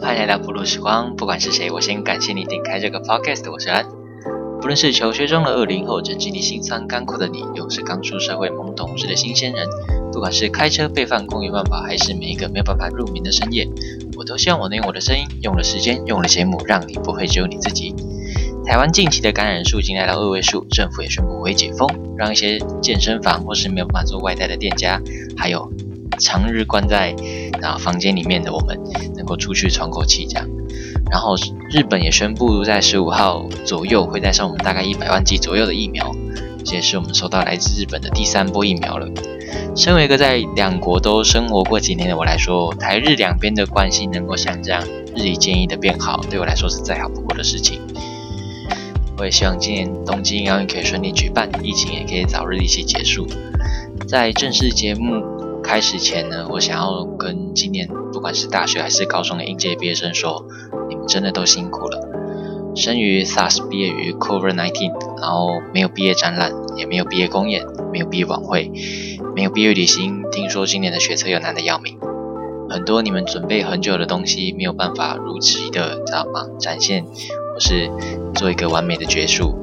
欢迎来到不鲁时光。不管是谁，我先感谢你点开这个 podcast。我是安。不论是求学中的二零后，正经历心酸干苦的你，又是刚出社会懵懂时的新鲜人，不管是开车备饭公园万法，还是每一个没有办法入眠的深夜，我都希望我能用我的声音，用了时间，用了节目，让你不会只有你自己。台湾近期的感染数已经来到二位数，政府也宣布会解封，让一些健身房或是没有办法做外带的店家，还有长日关在啊房间里面的我们，能够出去喘口气这样。然后日本也宣布在十五号左右会带上我们大概一百万剂左右的疫苗，这也是我们收到来自日本的第三波疫苗了。身为一个在两国都生活过几年的我来说，台日两边的关系能够像这样日以渐益的变好，对我来说是再好不过的事情。我也希望今年东京奥运可以顺利举办，疫情也可以早日一起结束。在正式节目开始前呢，我想要跟今年不管是大学还是高中的应届毕业生说。你们真的都辛苦了。生于 SARS，毕业于 COVID-19，然后没有毕业展览，也没有毕业公演，没有毕业晚会，没有毕业旅行。听说今年的学测又难得要命，很多你们准备很久的东西没有办法如期的，知道吗？展现或是做一个完美的结束。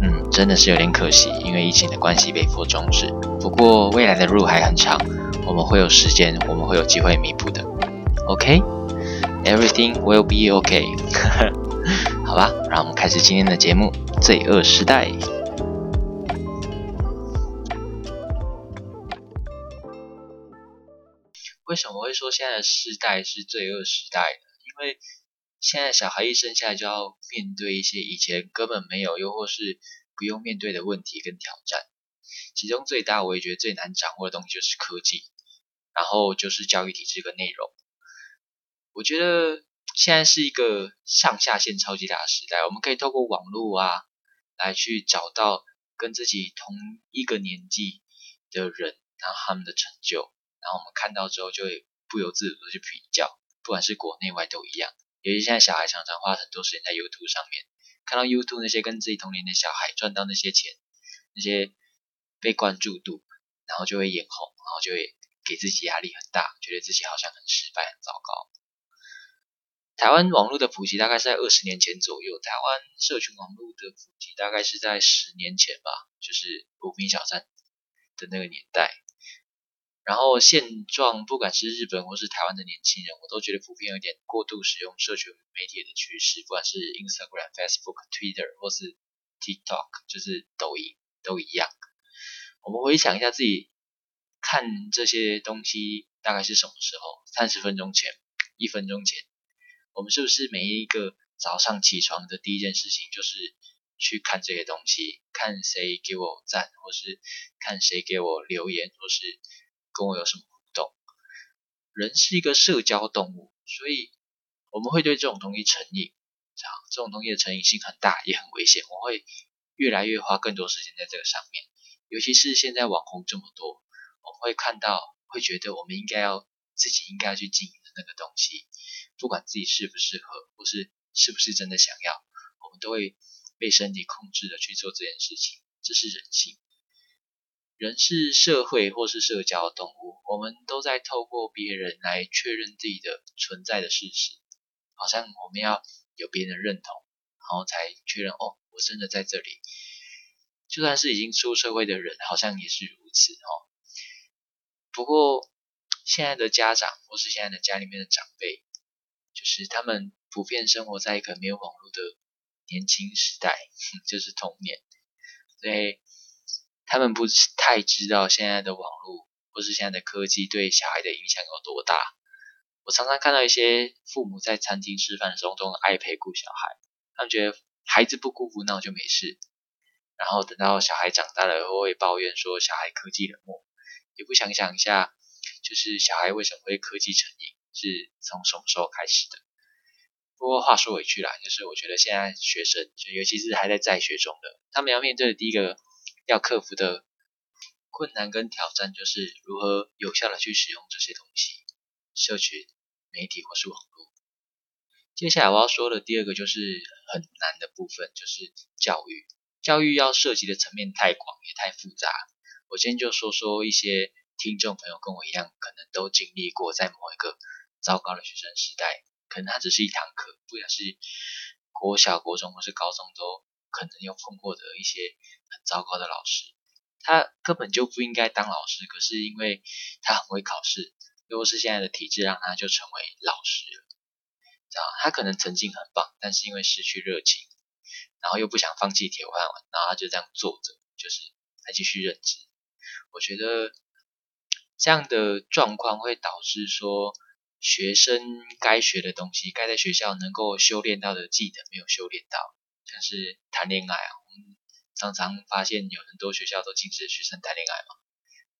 嗯，真的是有点可惜，因为疫情的关系被迫终止。不过未来的路还很长，我们会有时间，我们会有机会弥补的。OK。Everything will be OK 好吧，让我们开始今天的节目《罪恶时代》。为什么会说现在的时代是罪恶时代呢？因为现在小孩一生下来就要面对一些以前根本没有，又或是不用面对的问题跟挑战。其中最大，我也觉得最难掌握的东西就是科技，然后就是教育体制跟内容。我觉得现在是一个上下限超级大的时代，我们可以透过网络啊，来去找到跟自己同一个年纪的人，然后他们的成就，然后我们看到之后就会不由自主的去比较，不管是国内外都一样。尤其现在小孩常常花很多时间在 YouTube 上面，看到 YouTube 那些跟自己同龄的小孩赚到那些钱，那些被关注度，然后就会眼红，然后就会给自己压力很大，觉得自己好像很失败、很糟糕。台湾网络的普及大概是在二十年前左右，台湾社群网络的普及大概是在十年前吧，就是无名小站的那个年代。然后现状，不管是日本或是台湾的年轻人，我都觉得普遍有点过度使用社群媒体的趋势，不管是 Instagram、Facebook、Twitter 或是 TikTok，就是抖音都一样。我们回想一下自己看这些东西大概是什么时候？三十分钟前，一分钟前。我们是不是每一个早上起床的第一件事情就是去看这些东西，看谁给我赞，或是看谁给我留言，或是跟我有什么互动？人是一个社交动物，所以我们会对这种东西成瘾。这样，这种东西的成瘾性很大，也很危险。我会越来越花更多时间在这个上面，尤其是现在网红这么多，我会看到，会觉得我们应该要自己应该要去经营的那个东西。不管自己适不适合，或是是不是真的想要，我们都会被身体控制的去做这件事情。这是人性。人是社会或是社交动物，我们都在透过别人来确认自己的存在的事实。好像我们要有别人认同，然后才确认哦，我真的在这里。就算是已经出社会的人，好像也是如此哦。不过现在的家长或是现在的家里面的长辈。就是他们普遍生活在一个没有网络的年轻时代，就是童年，所以他们不太知道现在的网络或是现在的科技对小孩的影响有多大。我常常看到一些父母在餐厅吃饭的时候都爱陪顾小孩，他们觉得孩子不哭不闹就没事，然后等到小孩长大了会抱怨说小孩科技冷漠，也不想想一下，就是小孩为什么会科技成瘾。是从什么时候开始的？不过话说回去啦，就是我觉得现在学生，就尤其是还在在学中的，他们要面对的第一个要克服的困难跟挑战，就是如何有效的去使用这些东西，社群媒体或是网络。接下来我要说的第二个就是很难的部分，就是教育。教育要涉及的层面太广也太复杂。我今天就说说一些听众朋友跟我一样，可能都经历过在某一个。糟糕的学生时代，可能它只是一堂课，不管是国小、国中或是高中都可能有碰过的一些很糟糕的老师，他根本就不应该当老师，可是因为他很会考试，又是现在的体制让他就成为老师了，知道他可能曾经很棒，但是因为失去热情，然后又不想放弃铁饭碗，然后他就这样坐着，就是还继续任职。我觉得这样的状况会导致说。学生该学的东西，该在学校能够修炼到的技能没有修炼到，像是谈恋爱啊，我们常常发现有很多学校都禁止学生谈恋爱嘛，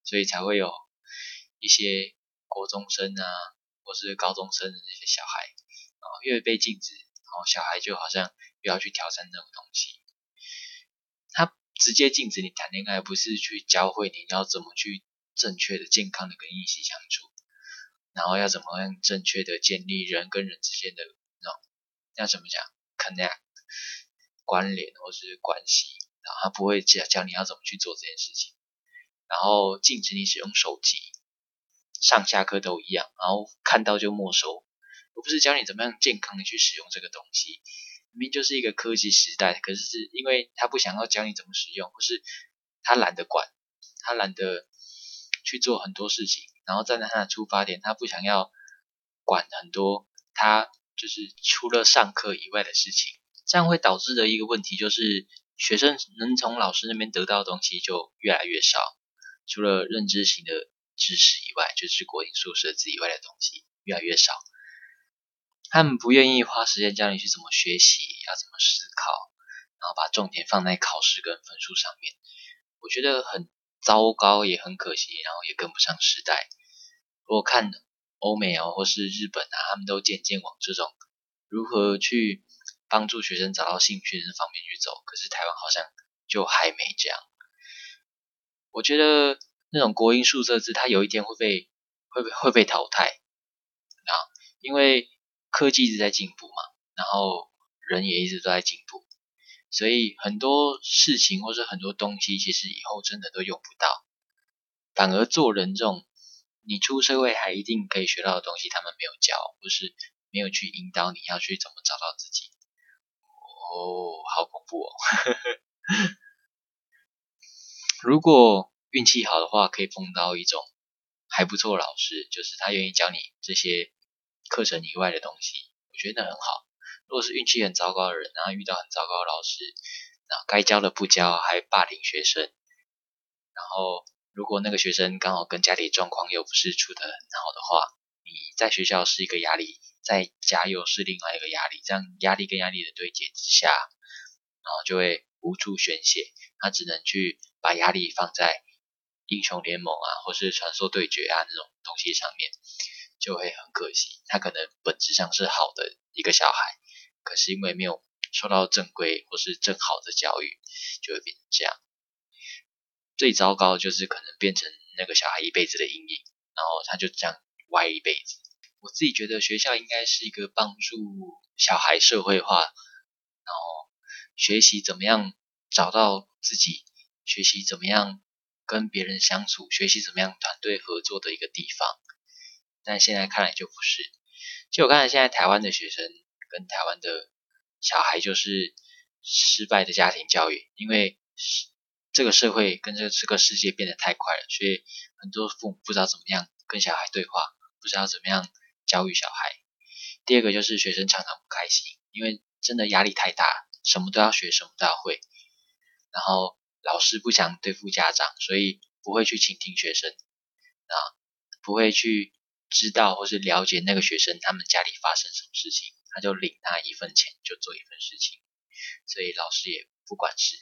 所以才会有一些国中生啊，或是高中生的那些小孩啊，越被禁止，然后小孩就好像又要去挑战那种东西。直接禁止你谈恋爱，不是去教会你要怎么去正确的、健康的跟异性相处。然后要怎么样正确的建立人跟人之间的那种要怎么讲 connect 关联或是关系，然后他不会教教你要怎么去做这件事情，然后禁止你使用手机，上下课都一样，然后看到就没收，我不是教你怎么样健康的去使用这个东西，明明就是一个科技时代，可是是因为他不想要教你怎么使用，或是他懒得管，他懒得去做很多事情。然后站在他的出发点，他不想要管很多，他就是除了上课以外的事情，这样会导致的一个问题就是，学生能从老师那边得到的东西就越来越少，除了认知型的知识以外，就是国营宿舍字以外的东西越来越少。他们不愿意花时间教你去怎么学习，要怎么思考，然后把重点放在考试跟分数上面，我觉得很糟糕，也很可惜，然后也跟不上时代。如果看欧美啊，或是日本啊，他们都渐渐往这种如何去帮助学生找到兴趣的方面去走，可是台湾好像就还没这样。我觉得那种国音数设置，它有一天会被会被会被淘汰啊，因为科技一直在进步嘛，然后人也一直都在进步，所以很多事情或者很多东西，其实以后真的都用不到，反而做人这种。你出社会还一定可以学到的东西，他们没有教，或是没有去引导你要去怎么找到自己。哦，好恐怖哦！如果运气好的话，可以碰到一种还不错的老师，就是他愿意教你这些课程以外的东西，我觉得很好。如果是运气很糟糕的人，然后遇到很糟糕的老师，然后该教的不教，还霸凌学生，然后。如果那个学生刚好跟家里状况又不是处得很好的话，你在学校是一个压力，在家又是另外一个压力，这样压力跟压力的对接之下，然后就会无处宣泄，他只能去把压力放在英雄联盟啊，或是传说对决啊那种东西上面，就会很可惜。他可能本质上是好的一个小孩，可是因为没有受到正规或是正好的教育，就会变成这样。最糟糕就是可能变成那个小孩一辈子的阴影，然后他就这样歪一辈子。我自己觉得学校应该是一个帮助小孩社会化，然后学习怎么样找到自己，学习怎么样跟别人相处，学习怎么样团队合作的一个地方。但现在看来就不是。就我看来，现在台湾的学生跟台湾的小孩就是失败的家庭教育，因为。这个社会跟这个这个世界变得太快了，所以很多父母不知道怎么样跟小孩对话，不知道怎么样教育小孩。第二个就是学生常常不开心，因为真的压力太大，什么都要学，什么都要会。然后老师不想对付家长，所以不会去倾听学生，啊，不会去知道或是了解那个学生他们家里发生什么事情，他就领他一份钱就做一份事情，所以老师也不管事。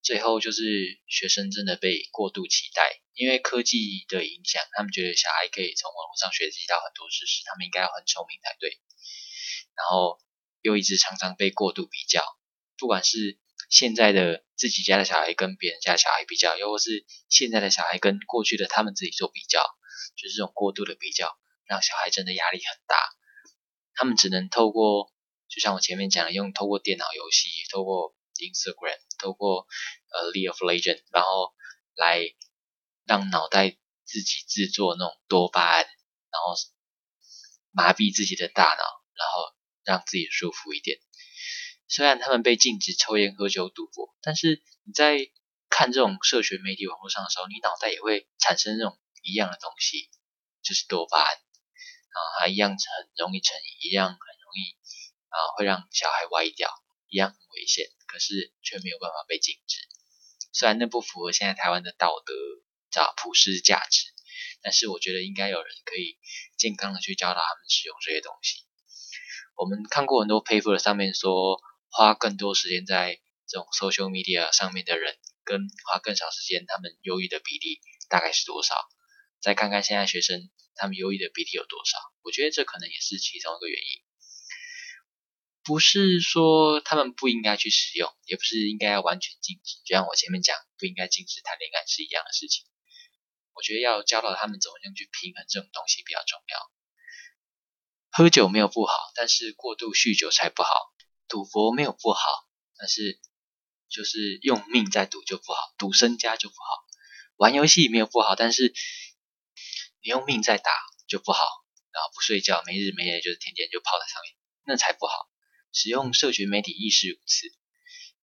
最后就是学生真的被过度期待，因为科技的影响，他们觉得小孩可以从网络上学习到很多知识，他们应该要很聪明才对。然后又一直常常被过度比较，不管是现在的自己家的小孩跟别人家小孩比较，又或是现在的小孩跟过去的他们自己做比较，就是这种过度的比较，让小孩真的压力很大。他们只能透过，就像我前面讲的，用透过电脑游戏，透过。Instagram 透过呃 League of Legends，然后来让脑袋自己制作那种多巴胺，然后麻痹自己的大脑，然后让自己舒服一点。虽然他们被禁止抽烟、喝酒、赌博，但是你在看这种社群媒体网络上的时候，你脑袋也会产生这种一样的东西，就是多巴胺啊，还一样很容易成瘾，一样很容易啊会让小孩歪掉，一样很危险，可是却没有办法被禁止。虽然那不符合现在台湾的道德叫普世价值，但是我觉得应该有人可以健康的去教导他们使用这些东西。我们看过很多 paper 上面说。花更多时间在这种 social media 上面的人，跟花更少时间，他们忧郁的比例大概是多少？再看看现在学生他们忧郁的比例有多少？我觉得这可能也是其中一个原因。不是说他们不应该去使用，也不是应该要完全禁止，就像我前面讲不应该禁止谈恋爱是一样的事情。我觉得要教导他们怎么样去平衡这种东西比较重要。喝酒没有不好，但是过度酗酒才不好。赌博没有不好，但是就是用命在赌就不好，赌身家就不好。玩游戏没有不好，但是你用命在打就不好。然后不睡觉，没日没夜就是天天就泡在上面，那才不好。使用社群媒体亦是如此，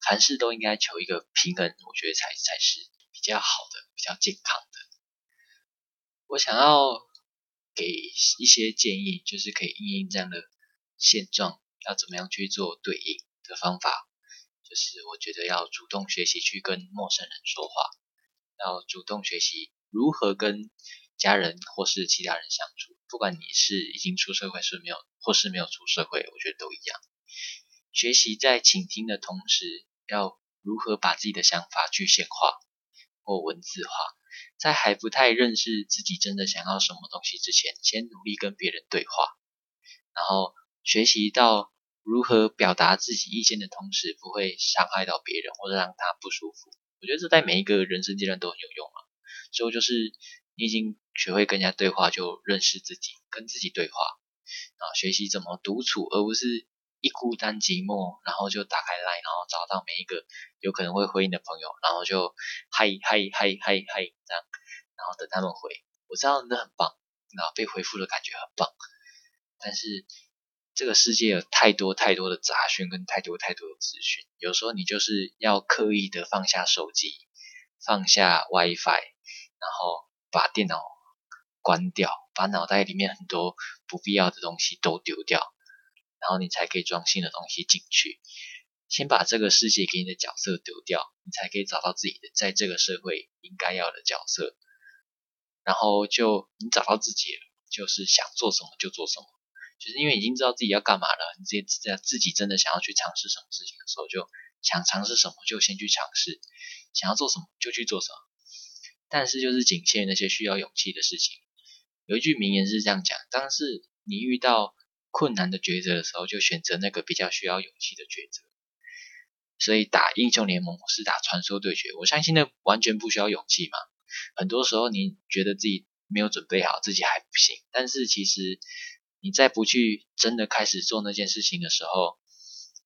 凡事都应该求一个平衡，我觉得才才是比较好的，比较健康的。我想要给一些建议，就是可以应应这样的现状。要怎么样去做对应的方法？就是我觉得要主动学习去跟陌生人说话，要主动学习如何跟家人或是其他人相处。不管你是已经出社会是没有，或是没有出社会，我觉得都一样。学习在倾听的同时，要如何把自己的想法具现化或文字化。在还不太认识自己真的想要什么东西之前，先努力跟别人对话，然后学习到。如何表达自己意见的同时不会伤害到别人或者让他不舒服？我觉得这在每一个人生阶段都很有用啊。最后就是你已经学会跟人家对话，就认识自己，跟自己对话啊，学习怎么独处，而不是一孤单寂寞，然后就打开 line，然后找到每一个有可能会回应的朋友，然后就嗨嗨嗨嗨嗨这样，然后等他们回。我知道那很棒，那被回复的感觉很棒，但是。这个世界有太多太多的杂讯跟太多太多的资讯，有时候你就是要刻意的放下手机，放下 WiFi，然后把电脑关掉，把脑袋里面很多不必要的东西都丢掉，然后你才可以装新的东西进去。先把这个世界给你的角色丢掉，你才可以找到自己的在这个社会应该要的角色。然后就你找到自己了，就是想做什么就做什么。就是因为已经知道自己要干嘛了，你自己在自己真的想要去尝试什么事情的时候，就想尝试什么就先去尝试，想要做什么就去做什么。但是就是仅限于那些需要勇气的事情。有一句名言是这样讲：当是你遇到困难的抉择的时候，就选择那个比较需要勇气的抉择。所以打英雄联盟是打传说对决，我相信那完全不需要勇气嘛。很多时候你觉得自己没有准备好，自己还不行，但是其实。你再不去真的开始做那件事情的时候，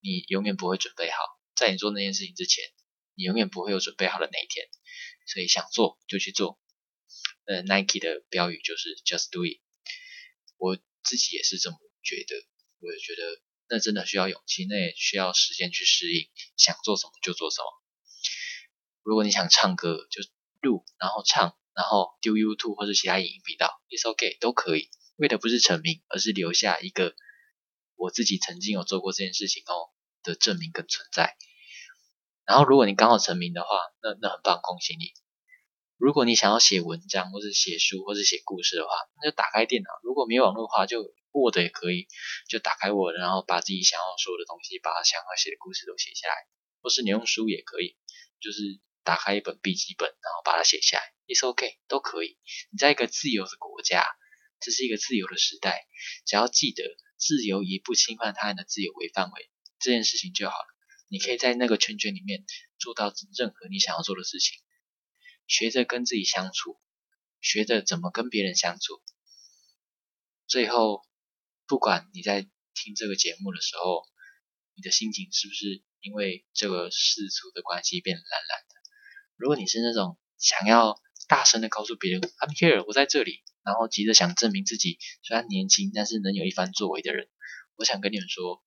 你永远不会准备好。在你做那件事情之前，你永远不会有准备好的那一天。所以想做就去做。呃，Nike 的标语就是 Just Do It。我自己也是这么觉得。我也觉得那真的需要勇气，那也需要时间去适应。想做什么就做什么。如果你想唱歌，就录，然后唱，然后丢 YouTube 或者其他影音频道，It's OK，都可以。为的不是成名，而是留下一个我自己曾经有做过这件事情哦的证明跟存在。然后，如果你刚好成名的话，那那很棒，恭喜你。如果你想要写文章，或是写书，或是写故事的话，那就打开电脑。如果没有网络的话，就 Word 也可以，就打开 Word，然后把自己想要说的东西，把想要写的故事都写下来。或是你用书也可以，就是打开一本笔记本，然后把它写下来，It's OK，都可以。你在一个自由的国家。这是一个自由的时代，只要记得自由以不侵犯他人的自由为范围，这件事情就好了。你可以在那个圈圈里面做到任何你想要做的事情，学着跟自己相处，学着怎么跟别人相处。最后，不管你在听这个节目的时候，你的心情是不是因为这个世俗的关系变懒懒的？如果你是那种想要大声的告诉别人 “I'm here，我在这里”。然后急着想证明自己虽然年轻，但是能有一番作为的人，我想跟你们说，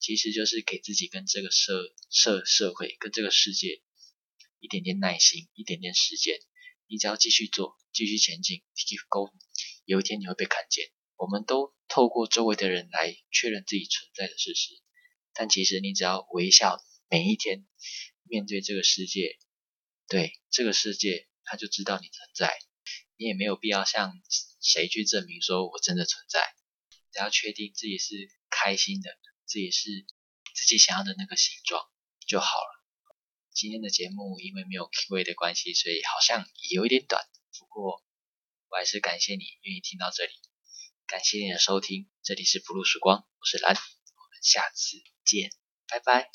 其实就是给自己跟这个社社社会跟这个世界一点点耐心，一点点时间。你只要继续做，继续前进，keep going，有一天你会被看见。我们都透过周围的人来确认自己存在的事实，但其实你只要微笑，每一天面对这个世界，对这个世界，他就知道你存在。你也没有必要向谁去证明说我真的存在，只要确定自己是开心的，自己是自己想要的那个形状就好了。今天的节目因为没有 Q&A 的关系，所以好像也有一点短。不过我还是感谢你愿意听到这里，感谢你的收听。这里是福禄时光，我是蓝，我们下次见，拜拜。